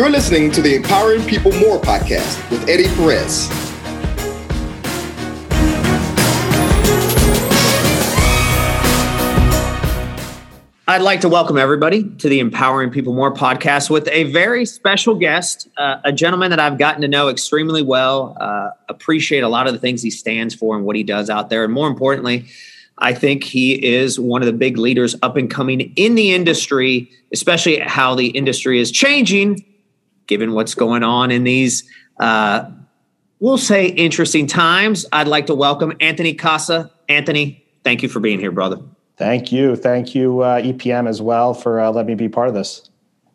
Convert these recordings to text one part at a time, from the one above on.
You're listening to the Empowering People More podcast with Eddie Perez. I'd like to welcome everybody to the Empowering People More podcast with a very special guest, uh, a gentleman that I've gotten to know extremely well, uh, appreciate a lot of the things he stands for and what he does out there. And more importantly, I think he is one of the big leaders up and coming in the industry, especially how the industry is changing, given what's going on in these, uh, we'll say, interesting times. I'd like to welcome Anthony Casa. Anthony, thank you for being here, brother. Thank you. Thank you, uh, EPM, as well, for uh, letting me be part of this.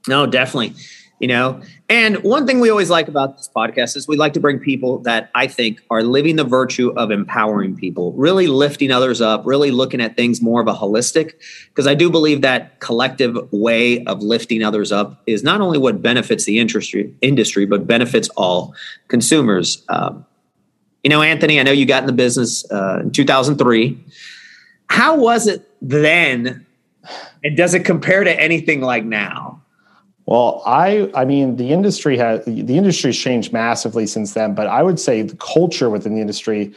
No, definitely. You know, and one thing we always like about this podcast is we like to bring people that I think are living the virtue of empowering people, really lifting others up, really looking at things more of a holistic. Because I do believe that collective way of lifting others up is not only what benefits the industry, industry but benefits all consumers. Um, you know, Anthony, I know you got in the business uh, in 2003 how was it then? And does it compare to anything like now? Well, I I mean the industry has the industry's changed massively since then, but I would say the culture within the industry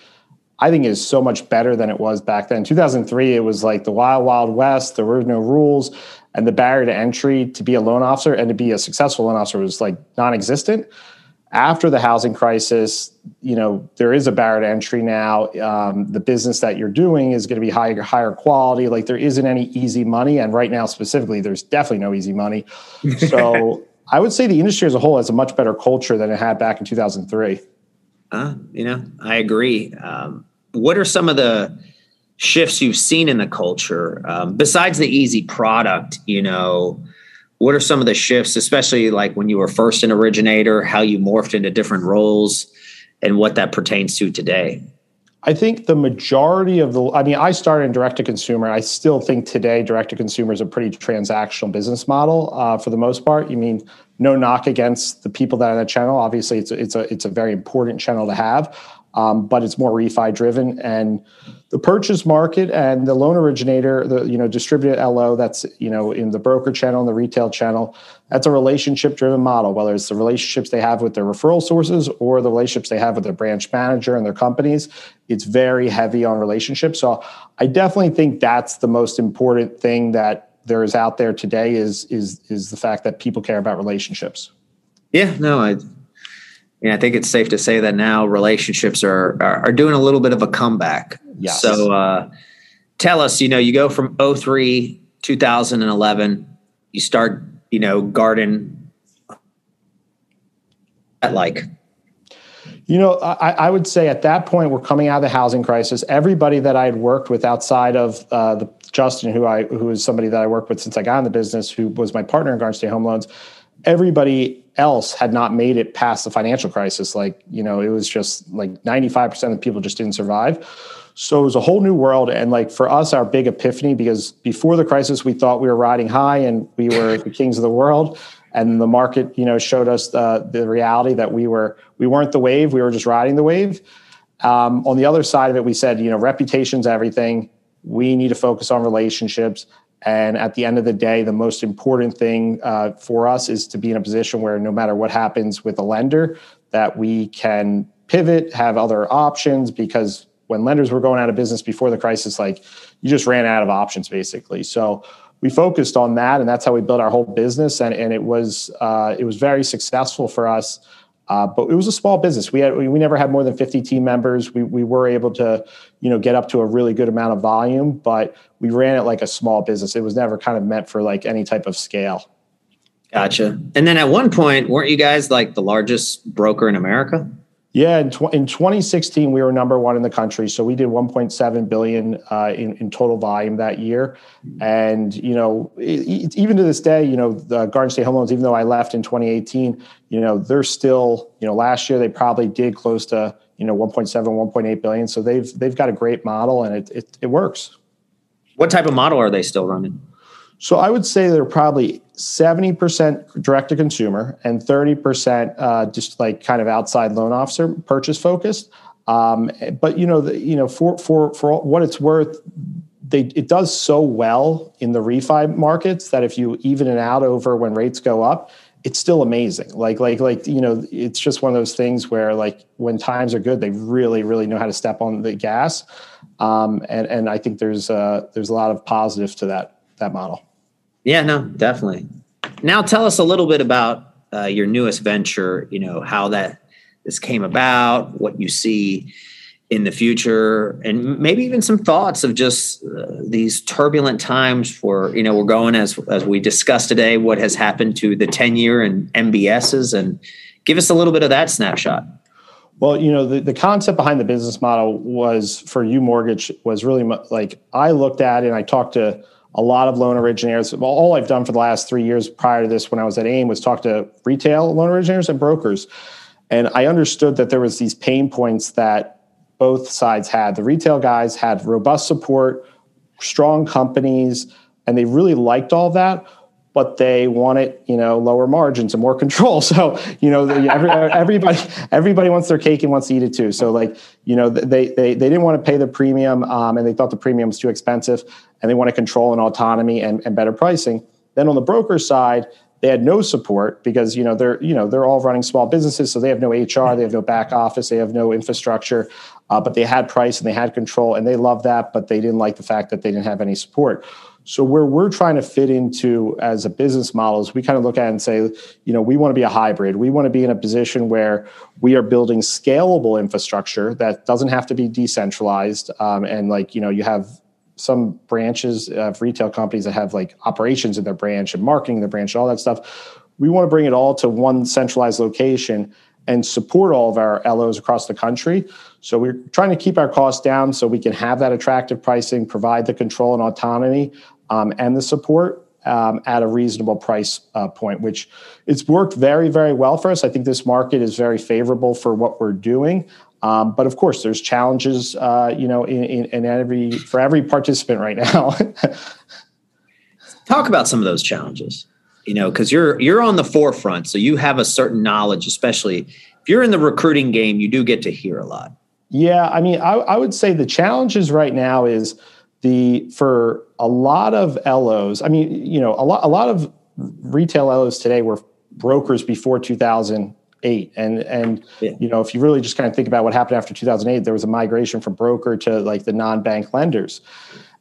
I think is so much better than it was back then. 2003 it was like the wild wild west, there were no rules and the barrier to entry to be a loan officer and to be a successful loan officer was like non-existent after the housing crisis, you know, there is a barrier to entry now. Um, the business that you're doing is going to be higher, higher quality. Like there isn't any easy money, and right now specifically, there's definitely no easy money. So I would say the industry as a whole has a much better culture than it had back in 2003. Uh, you know, I agree. Um, what are some of the shifts you've seen in the culture um, besides the easy product? You know what are some of the shifts, especially like when you were first an originator, how you morphed into different roles and what that pertains to today? I think the majority of the, I mean, I started in direct to consumer. I still think today direct to consumer is a pretty transactional business model uh, for the most part. You mean no knock against the people that are on the channel. Obviously, it's a, it's a it's a very important channel to have, um, but it's more refi driven and the purchase market and the loan originator, the you know distributed LO, that's you know in the broker channel and the retail channel, that's a relationship driven model. Whether it's the relationships they have with their referral sources or the relationships they have with their branch manager and their companies, it's very heavy on relationships. So I definitely think that's the most important thing that there is out there today is is is the fact that people care about relationships. Yeah, no, I yeah, I think it's safe to say that now relationships are, are, are doing a little bit of a comeback. Yes. So uh, tell us, you know, you go from 03, 2011, you start, you know, garden at like. You know, I, I, would say at that point we're coming out of the housing crisis. Everybody that I had worked with outside of uh, the Justin, who I who is somebody that I worked with since I got in the business, who was my partner in Garden State Home Loans, everybody else had not made it past the financial crisis. Like, you know, it was just like 95% of people just didn't survive. So it was a whole new world. And like for us, our big epiphany, because before the crisis, we thought we were riding high and we were the kings of the world. And the market, you know, showed us the, the reality that we were, we weren't the wave, we were just riding the wave. Um, on the other side of it, we said, you know, reputation's everything. We need to focus on relationships. And at the end of the day, the most important thing uh, for us is to be in a position where no matter what happens with a lender, that we can pivot, have other options. Because when lenders were going out of business before the crisis, like you just ran out of options basically. So we focused on that, and that's how we built our whole business. And, and it was uh, it was very successful for us. Uh, but it was a small business. We had we, never had more than 50 team members. We we were able to, you know, get up to a really good amount of volume, but we ran it like a small business. It was never kind of meant for like any type of scale. Gotcha. And then at one point, weren't you guys like the largest broker in America? Yeah, in, tw- in 2016, we were number one in the country. So we did 1.7 billion uh, in, in total volume that year. And you know, it, even to this day, you know, the Garden State Home Loans, even though I left in 2018, you know, they're still, you know, last year they probably did close to you know 1.7, 1.8 billion. So they've they've got a great model, and it it, it works. What type of model are they still running? So I would say they're probably 70% direct to consumer and 30% uh, just like kind of outside loan officer purchase focused. Um, but you know, the, you know, for for for what it's worth, they it does so well in the refi markets that if you even it out over when rates go up, it's still amazing. Like, like, like, you know, it's just one of those things where like when times are good, they really, really know how to step on the gas. Um, and, and I think there's uh there's a lot of positives to that, that model. Yeah, no, definitely. Now tell us a little bit about uh, your newest venture, you know, how that this came about, what you see in the future and maybe even some thoughts of just uh, these turbulent times for you know we're going as as we discussed today what has happened to the 10 year and mbs's and give us a little bit of that snapshot well you know the, the concept behind the business model was for UMortgage was really like i looked at it and i talked to a lot of loan originators all i've done for the last three years prior to this when i was at AIME was talk to retail loan originators and brokers and i understood that there was these pain points that both sides had. The retail guys had robust support, strong companies, and they really liked all that. But they want it, you know, lower margins and more control. So, you know, every, everybody everybody wants their cake and wants to eat it too. So, like, you know, they they, they didn't want to pay the premium, um, and they thought the premium was too expensive, and they want to control and autonomy and, and better pricing. Then on the broker side, they had no support because you know they're you know they're all running small businesses, so they have no HR, they have no back office, they have no infrastructure, uh, but they had price and they had control, and they loved that, but they didn't like the fact that they didn't have any support. So where we're trying to fit into as a business model is we kind of look at and say, you know, we want to be a hybrid. We want to be in a position where we are building scalable infrastructure that doesn't have to be decentralized, um, and like you know, you have some branches of retail companies that have like operations in their branch and marketing in their branch and all that stuff. We want to bring it all to one centralized location and support all of our LOs across the country. So we're trying to keep our costs down so we can have that attractive pricing, provide the control and autonomy, um, and the support um, at a reasonable price uh, point, which it's worked very, very well for us. I think this market is very favorable for what we're doing. Um, but of course, there's challenges, uh, you know, in, in, in, every for every participant right now. Talk about some of those challenges, you know, because you're you're on the forefront, so you have a certain knowledge. Especially if you're in the recruiting game, you do get to hear a lot. Yeah, I mean, I, I would say the challenges right now is the for a lot of LOs. I mean, you know, a lot a lot of retail LOs today were brokers before 2008. And and yeah. you know, if you really just kind of think about what happened after 2008, there was a migration from broker to like the non-bank lenders.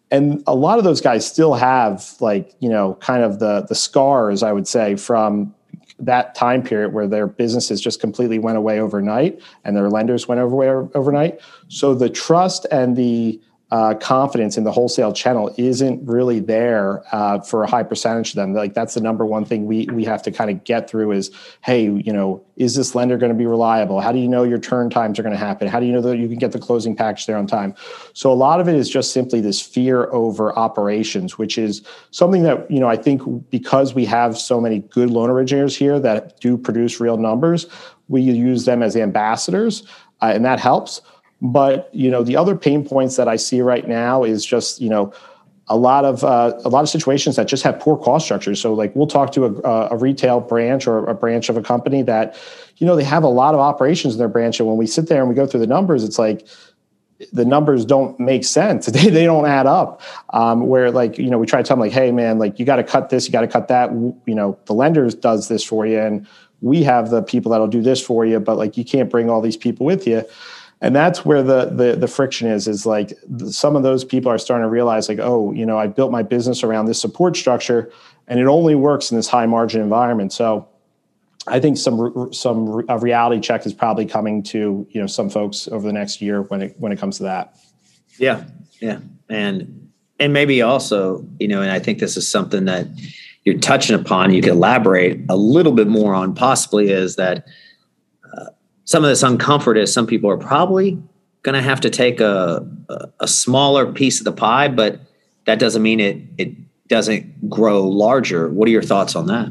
And a lot of those guys still have like, you know, kind of the the scars, I would say, from that time period where their businesses just completely went away overnight and their lenders went away overnight. So the trust and the uh, confidence in the wholesale channel isn't really there uh, for a high percentage of them. Like that's the number one thing we we have to kind of get through is, hey, you know, is this lender going to be reliable? How do you know your turn times are going to happen? How do you know that you can get the closing package there on time? So a lot of it is just simply this fear over operations, which is something that you know I think because we have so many good loan originators here that do produce real numbers, we use them as ambassadors, uh, and that helps but you know, the other pain points that I see right now is just you know a lot of uh, a lot of situations that just have poor cost structures. So like we'll talk to a, a, retail branch or a branch of a company that you know they have a lot of operations in their branch, and when we sit there and we go through the numbers, it's like the numbers don't make sense. They, they don't add up. Um, where like you know we try to tell them like, hey man, like you got to cut this, you got to cut that. You know the lenders does this for you, and we have the people that'll do this for you, but like you can't bring all these people with you and that's where the, the the friction is is like some of those people are starting to realize like oh you know i built my business around this support structure and it only works in this high margin environment. So i think some some a reality check is probably coming to you know some folks over the next year when it when it comes to that. Yeah. Yeah. And and maybe also you know and i think this is something that you're touching upon you can elaborate a little bit more on possibly is that some of this uncomfort is some people are probably going to have to take a, a, smaller piece of the pie, but that doesn't mean it it doesn't grow larger. What are your thoughts on that?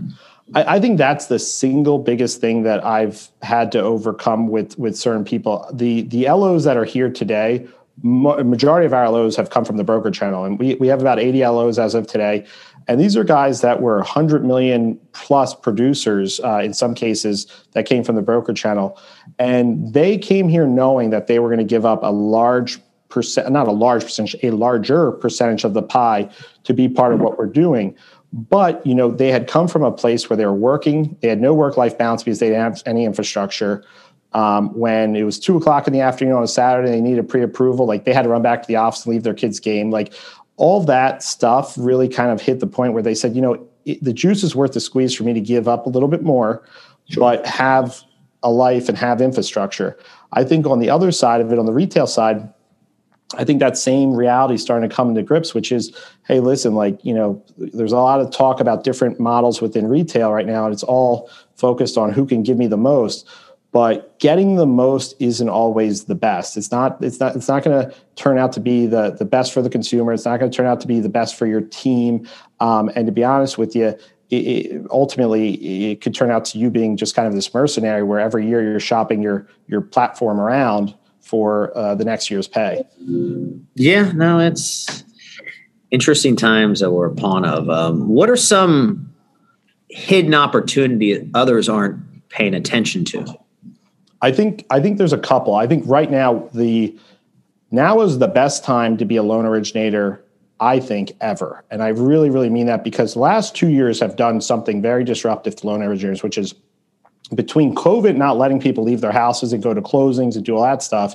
I, I, think that's the single biggest thing that I've had to overcome with with certain people. The the LOs that are here today, majority of our LOs have come from the broker channel, and we we have about 80 LOs as of today. And these are guys that were 100 million plus producers uh, in some cases that came from the broker channel. And they came here knowing that they were going to give up a large percent, not a large percentage, a larger percentage of the pie to be part of what we're doing. but you know they had come from a place where they were working they had no work-life balance because they didn't have any infrastructure um, when it was two o'clock in the afternoon on a saturday they needed pre-approval like they had to run back to the office and leave their kids game like all that stuff really kind of hit the point where they said you know it, the juice is worth the squeeze for me to give up a little bit more sure. but have a life and have infrastructure i think on the other side of it on the retail side I think that same reality is starting to come into grips, which is, hey, listen, like, you know, there's a lot of talk about different models within retail right now, and it's all focused on who can give me the most. But getting the most isn't always the best. It's not, it's not, it's not going to turn out to be the, the best for the consumer. It's not going to turn out to be the best for your team. Um, and to be honest with you, it, it, ultimately it could turn out to you being just kind of this mercenary where every year you're shopping your your platform around for uh, the next year's pay. Yeah, no, it's interesting times that we're upon of. Um, what are some hidden opportunity others aren't paying attention to? I think I think there's a couple. I think right now the now is the best time to be a loan originator I think ever. And I really really mean that because the last 2 years have done something very disruptive to loan originators which is between COVID not letting people leave their houses and go to closings and do all that stuff,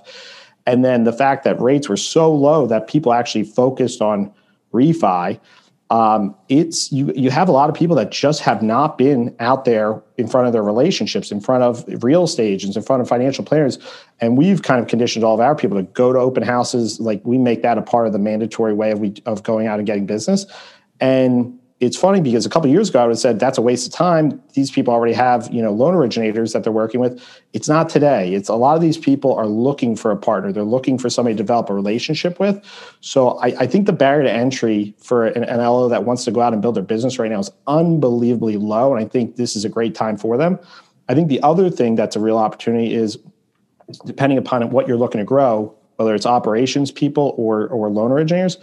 and then the fact that rates were so low that people actually focused on refi, um, it's you you have a lot of people that just have not been out there in front of their relationships, in front of real estate agents, in front of financial planners, and we've kind of conditioned all of our people to go to open houses. Like we make that a part of the mandatory way of we of going out and getting business, and it's funny because a couple years ago I would have said that's a waste of time. These people already have you know loan originators that they're working with. It's not today. It's a lot of these people are looking for a partner. They're looking for somebody to develop a relationship with. So I, I think the barrier to entry for an, an LO that wants to go out and build their business right now is unbelievably low, and I think this is a great time for them. I think the other thing that's a real opportunity is depending upon what you're looking to grow, whether it's operations people or or loan originators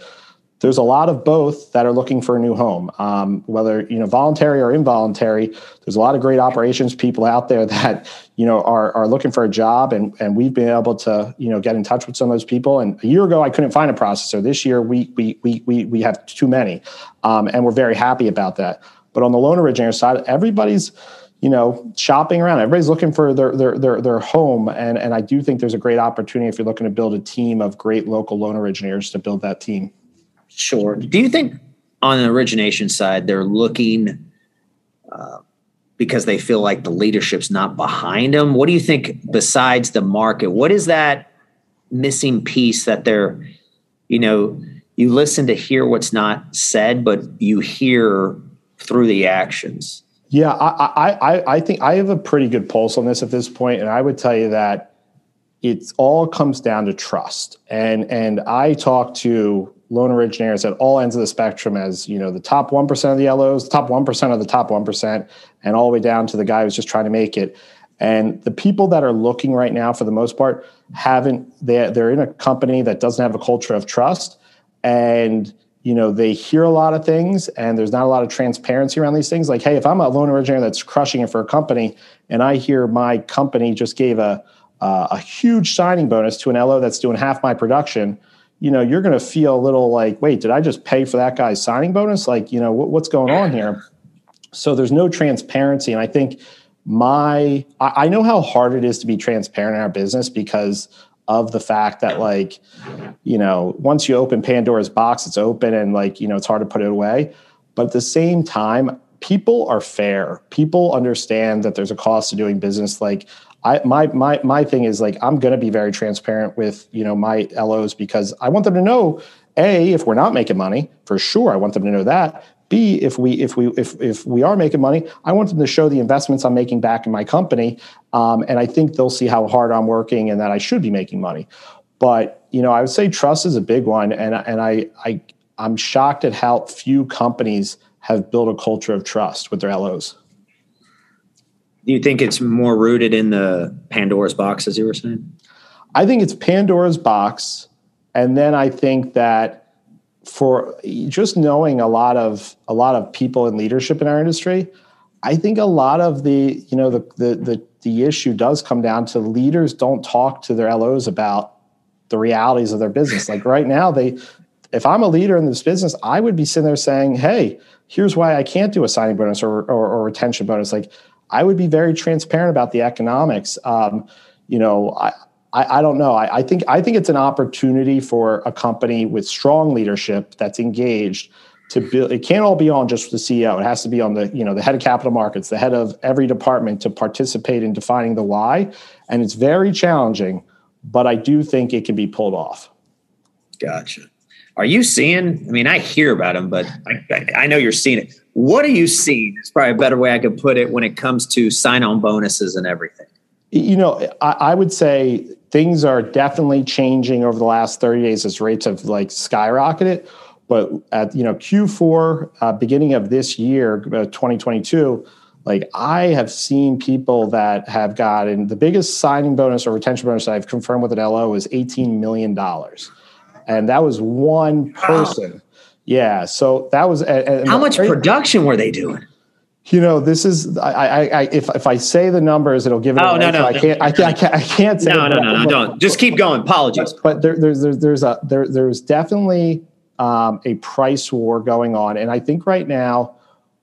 there's a lot of both that are looking for a new home. Um, whether you know voluntary or involuntary there's a lot of great operations people out there that you know are, are looking for a job. And, and we've been able to you know get in touch with some of those people. And a year ago i couldn't find a processor. This year we we we we, we have too many. Um, and we're very happy about that. But on the loan originator side everybody's you know shopping around. Everybody's looking for their their their, their home. And and i do think there's a great opportunity if you're looking to build a team of great local loan originators to build that team Sure. Do you think on the origination side they're looking uh, because they feel like the leadership's not behind them? What do you think besides the market? What is that missing piece that they're, you know, you listen to hear what's not said, but you hear through the actions? Yeah, I, I, I think I have a pretty good pulse on this at this point, and I would tell you that it all comes down to trust. And and I talk to loan originators at all ends of the spectrum as you know the top 1% of the LOs, the top 1% of the top 1%, and all the way down to the guy who's just trying to make it. And the people that are looking right now, for the most part, haven't they they're in a company that doesn't have a culture of trust. And you know, they hear a lot of things and there's not a lot of transparency around these things. Like, hey, if I'm a loan originator that's crushing it for a company and I hear my company just gave a uh, a huge signing bonus to an LO that's doing half my production, you know, you're going to feel a little like, wait, did I just pay for that guy's signing bonus? Like, you know, what, what's going on here? So there's no transparency. And I think my, I, I know how hard it is to be transparent in our business because of the fact that like, you know, once you open Pandora's box, it's open and like, you know, it's hard to put it away. But at the same time, people are fair. People understand that there's a cost to doing business. Like I my my my thing is like I'm going to be very transparent with you know my LOs because I want them to know a if we're not making money for sure I want them to know that b if we if we if if we are making money I want them to show the investments I'm making back in my company um, and I think they'll see how hard I'm working and that I should be making money but you know I would say trust is a big one and and I I I'm shocked at how few companies have built a culture of trust with their LOs. Do you think it's more rooted in the Pandora's box, as you were saying? I think it's Pandora's box. And then I think that for just knowing a lot of a lot of people in leadership in our industry, I think a lot of the, you know, the the the, the issue does come down to leaders don't talk to their LOs about the realities of their business. Like right now, they if I'm a leader in this business, I would be sitting there saying, "Hey, here's why I can't do a signing bonus or or, or retention bonus." Like, I would be very transparent about the economics. Um, you know, I. I, I don't know. I, I think I think it's an opportunity for a company with strong leadership that's engaged to build it can't all be on just the ceo it has to be on the you know the head of capital markets the head of every department to participate in defining the why and it's very challenging but i do think it can be pulled off gotcha are you seeing i mean i hear about them but i, I know you're seeing it what are you seeing it's probably a better way i could put it when it comes to sign-on bonuses and everything? You know I, I would say things are definitely changing over the last 30 days as rates have like skyrocketed. But at you know Q4, uh, beginning of this year, uh, 2022, like I have seen people that have gotten the biggest signing bonus or retention bonus I've confirmed with an LO is 18 million dollars, and that was one person. Yeah, so that was. And How much production were they doing? You know, this is I, I, I, if if I say the numbers, it'll give it. Oh no, no, I can't, I can't, I can't, I can't say. No, no, no, no, don't. Just keep going. Apologies. But, but there, there's, there's, there's a, there, there's definitely um, a price war going on. And I think right now,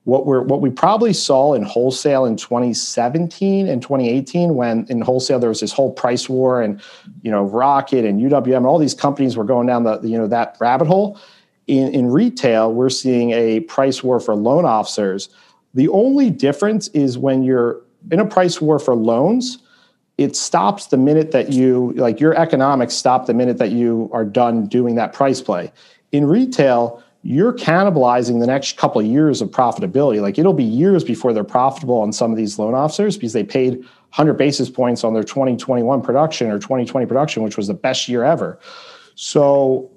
what we're what we probably saw in wholesale in 2017 and 2018, when in wholesale there was this whole price war, and you know Rocket and UWM, and all these companies were going down the you know that rabbit hole. In in retail, we're seeing a price war for loan officers. The only difference is when you're in a price war for loans, it stops the minute that you like your economics stop the minute that you are done doing that price play in retail, you're cannibalizing the next couple of years of profitability. Like it'll be years before they're profitable on some of these loan officers because they paid 100 basis points on their 2021 production or 2020 production, which was the best year ever. So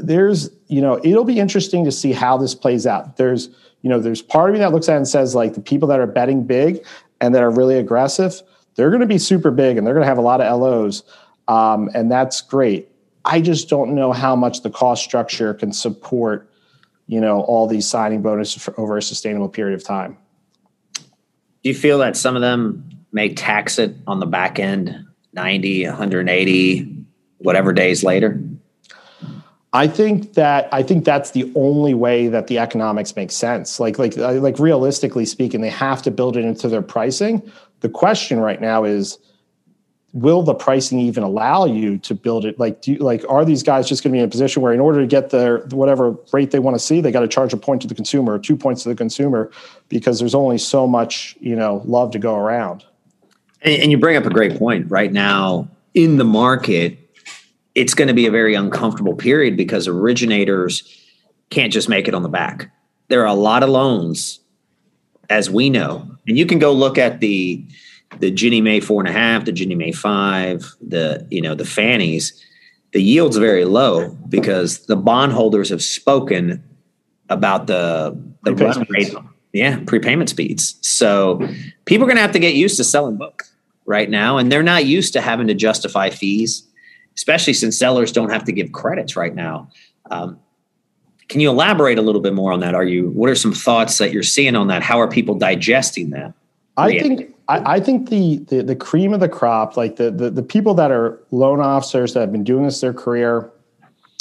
there's, you know, it'll be interesting to see how this plays out. There's, you know, there's part of me that looks at it and says like the people that are betting big and that are really aggressive, they're going to be super big and they're going to have a lot of LOs. Um, and that's great. I just don't know how much the cost structure can support, you know, all these signing bonuses for over a sustainable period of time. Do you feel that some of them may tax it on the back end 90, 180, whatever days later? I think that I think that's the only way that the economics make sense. Like like uh, like realistically speaking, they have to build it into their pricing. The question right now is will the pricing even allow you to build it like do you, like are these guys just going to be in a position where in order to get their whatever rate they want to see they got to charge a point to the consumer or two points to the consumer because there's only so much you know love to go around and, and you bring up a great point right now in the market it's going to be a very uncomfortable period because originators can't just make it on the back. There are a lot of loans as we know and you can go look at the the Ginnie Mae four and a half, the Ginnie Mae five, the you know the Fannies, the yield's very low because the bondholders have spoken about the the run rate, yeah, prepayment speeds. So people are going to have to get used to selling books right now, and they're not used to having to justify fees, especially since sellers don't have to give credits right now. Um, can you elaborate a little bit more on that? Are you what are some thoughts that you're seeing on that? How are people digesting that? I think I, I, think the, the the cream of the crop, like the, the the people that are loan officers that have been doing this their career,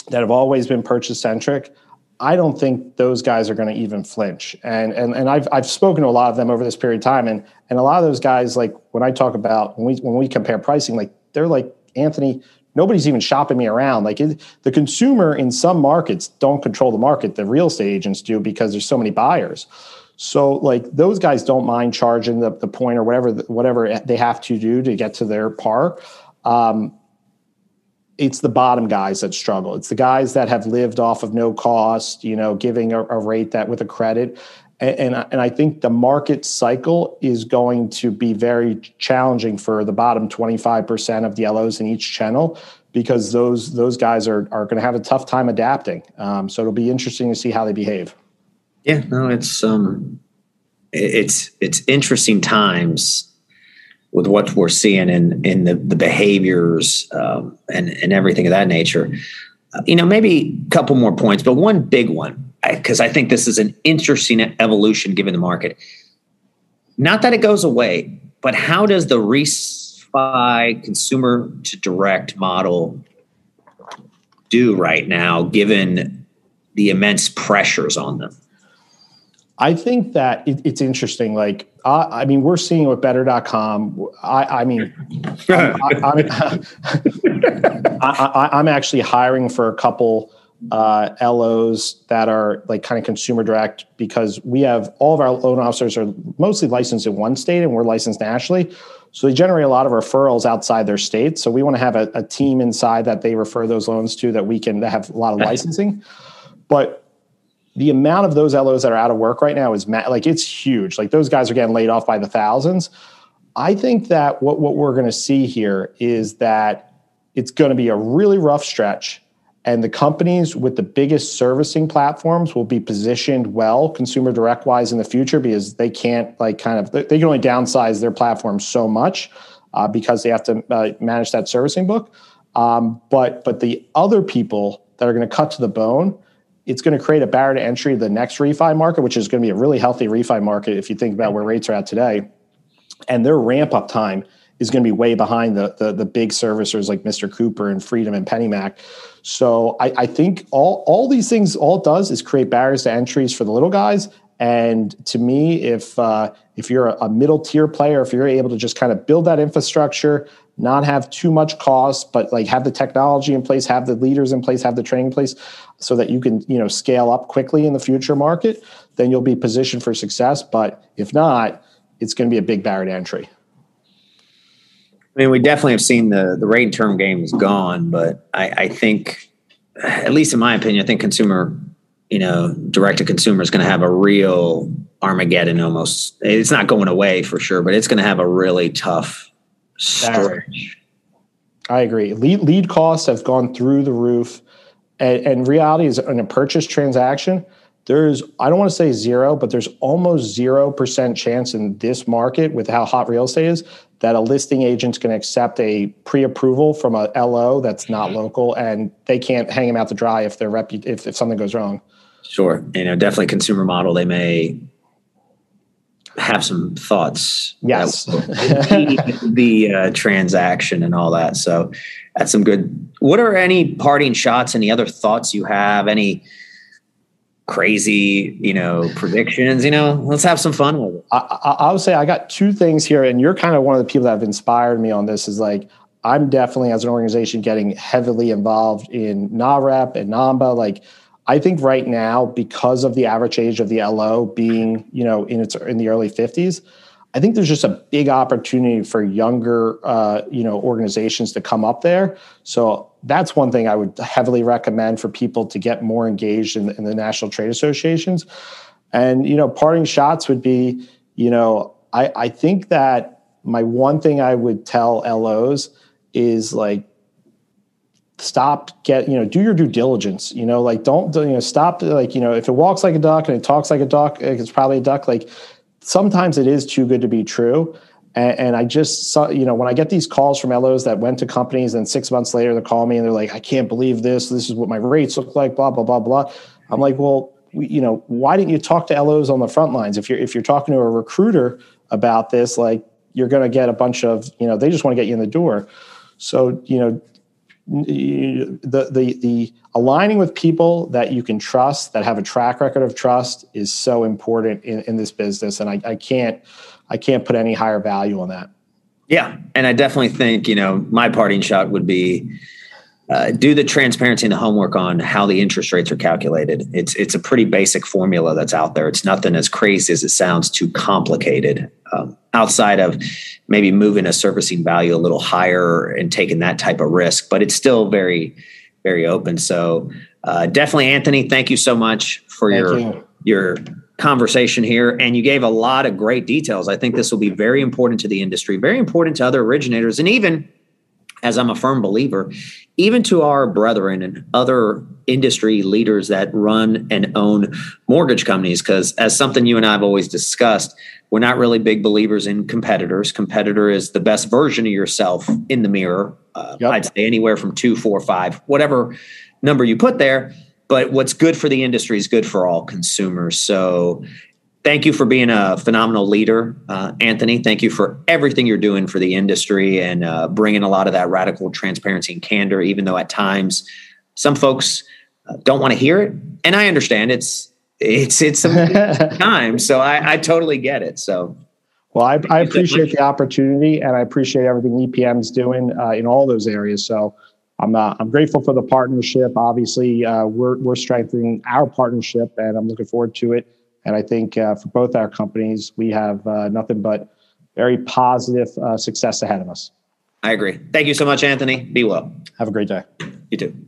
that have always been purchase centric, I don't think those guys are going to even flinch. And and and I've I've spoken to a lot of them over this period of time, and and a lot of those guys, like when I talk about when we when we compare pricing, like they're like Anthony. Nobody's even shopping me around. Like it, the consumer in some markets don't control the market. The real estate agents do because there's so many buyers. So like those guys don't mind charging the, the point or whatever whatever they have to do to get to their par. Um, it's the bottom guys that struggle. It's the guys that have lived off of no cost, you know, giving a, a rate that with a credit. And, and, I think the market cycle is going to be very challenging for the bottom 25% of the LOs in each channel because those those guys are, are going to have a tough time adapting. Um, so it'll be interesting to see how they behave. Yeah, no, it's um, it's it's interesting times with what we're seeing in in the, the behaviors um, and and everything of that nature. Uh, you know, maybe a couple more points, but one big one because I, I think this is an interesting evolution given the market. Not that it goes away, but how does the refi consumer to direct model do right now, given the immense pressures on them? I think that it, it's interesting. Like, uh, I mean, we're seeing it with better.com. I, I mean, I'm, I, am actually hiring for a couple uh, LOs that are like kind of consumer direct because we have all of our loan officers are mostly licensed in one state and we're licensed nationally. So they generate a lot of referrals outside their state. So we want to have a, a team inside that they refer those loans to that we can that have a lot of licensing. But the amount of those LOs that are out of work right now is ma- like it's huge. Like those guys are getting laid off by the thousands. I think that what what we're going to see here is that it's going to be a really rough stretch and the companies with the biggest servicing platforms will be positioned well consumer direct wise in the future because they can't like kind of they can only downsize their platform so much uh, because they have to uh, manage that servicing book um, but but the other people that are going to cut to the bone it's going to create a barrier to entry to the next refi market, which is going to be a really healthy refi market if you think about where rates are at today. And their ramp up time is going to be way behind the, the, the big servicers like Mr. Cooper and Freedom and PennyMac. So I, I think all all these things all it does is create barriers to entries for the little guys. And to me, if uh, if you're a, middle tier player, if you're able to just kind of build that infrastructure, not have too much cost, but like have the technology in place, have the leaders in place, have the training in place, so that you can you know scale up quickly in the future market, then you'll be positioned for success. But if not, it's going to be a big barrier to entry. I mean, we definitely have seen the the rate and term game is gone, but I, I think, at least in my opinion, I think consumer, you know, direct to consumer is going to have a real Armageddon almost. It's not going away for sure, but it's going to have a really tough stretch. I agree. Lead lead costs have gone through the roof, and, and reality is in a purchase transaction there's i don't want to say zero but there's almost 0% chance in this market with how hot real estate is that a listing agent's going to accept a pre-approval from a lo that's not mm-hmm. local and they can't hang them out to dry if their repu- if, if something goes wrong. Sure. You know definitely consumer model they may have some thoughts yes. the uh, transaction and all that. So that's some good what are any parting shots? Any other thoughts you have? Any crazy, you know, predictions. You know, let's have some fun with it. I, I, I would say I got two things here, and you're kind of one of the people that have inspired me on this. Is like I'm definitely as an organization getting heavily involved in NAHREP and NAMMBA. Like I think right now, because of the average age of the LO being, you know, in its in the early 50s, I think there's just a big opportunity for younger, uh, you know, organizations to come up there. So that's one thing I would heavily recommend for people to get more engaged in, in the national trade associations. And you know, parting shots would be, you know, I, I think that my one thing I would tell LOs is like stop get you know do your due diligence you know like don't you know stop like you know if it walks like a duck and it talks like a duck it's probably a duck like sometimes it is too good to be true. And, and, I just saw, you know, when I get these calls from LOs that went to companies and six months later they call me and they're like, I can't believe this. This is what my rates look like, blah, blah, blah, blah. I'm like, well, we, you know, why didn't you talk to LOs on the front lines? If you're, if you're talking to a recruiter about this, like you're going to get a bunch of, you know, they just want to get you in the door. So, you know, the the the aligning with people that you can trust that have a track record of trust is so important in, in this business and I, I can't i can't put any higher value on that. Yeah and i definitely think you know my parting shot would be uh, do the transparency and the homework on how the interest rates are calculated. It's it's a pretty basic formula that's out there. It's nothing as crazy as it sounds. Too complicated. Um, outside of maybe moving a servicing value a little higher and taking that type of risk, but it's still very very open. So uh, definitely, Anthony, thank you so much for thank your you. your conversation here and you gave a lot of great details i think this will be very important to the industry very important to other originators and even as I'm a firm believer, even to our brethren and other industry leaders that run and own mortgage companies, because as something you and I have always discussed, we're not really big believers in competitors. Competitor is the best version of yourself in the mirror. Uh, yep. I'd say anywhere from two, four, five, whatever number you put there. But what's good for the industry is good for all consumers. So thank you for being a phenomenal leader, uh, Anthony. Thank you for everything you're doing for the industry and uh, bringing a lot of that radical transparency and candor, even though at times some folks uh, don't want to hear it, and I understand it's it's it's some time, so I, I totally get it. So. Well, I, I appreciate the opportunity, and I appreciate everything EPM's doing uh, in all those areas. So, I'm uh, I'm grateful for the partnership. Obviously, uh, we're we're strengthening our partnership, and I'm looking forward to it. And I think uh, for both our companies, we have uh, nothing but very positive uh, success ahead of us. I agree. Thank you so much, Anthony. Be well. Have a great day. You too.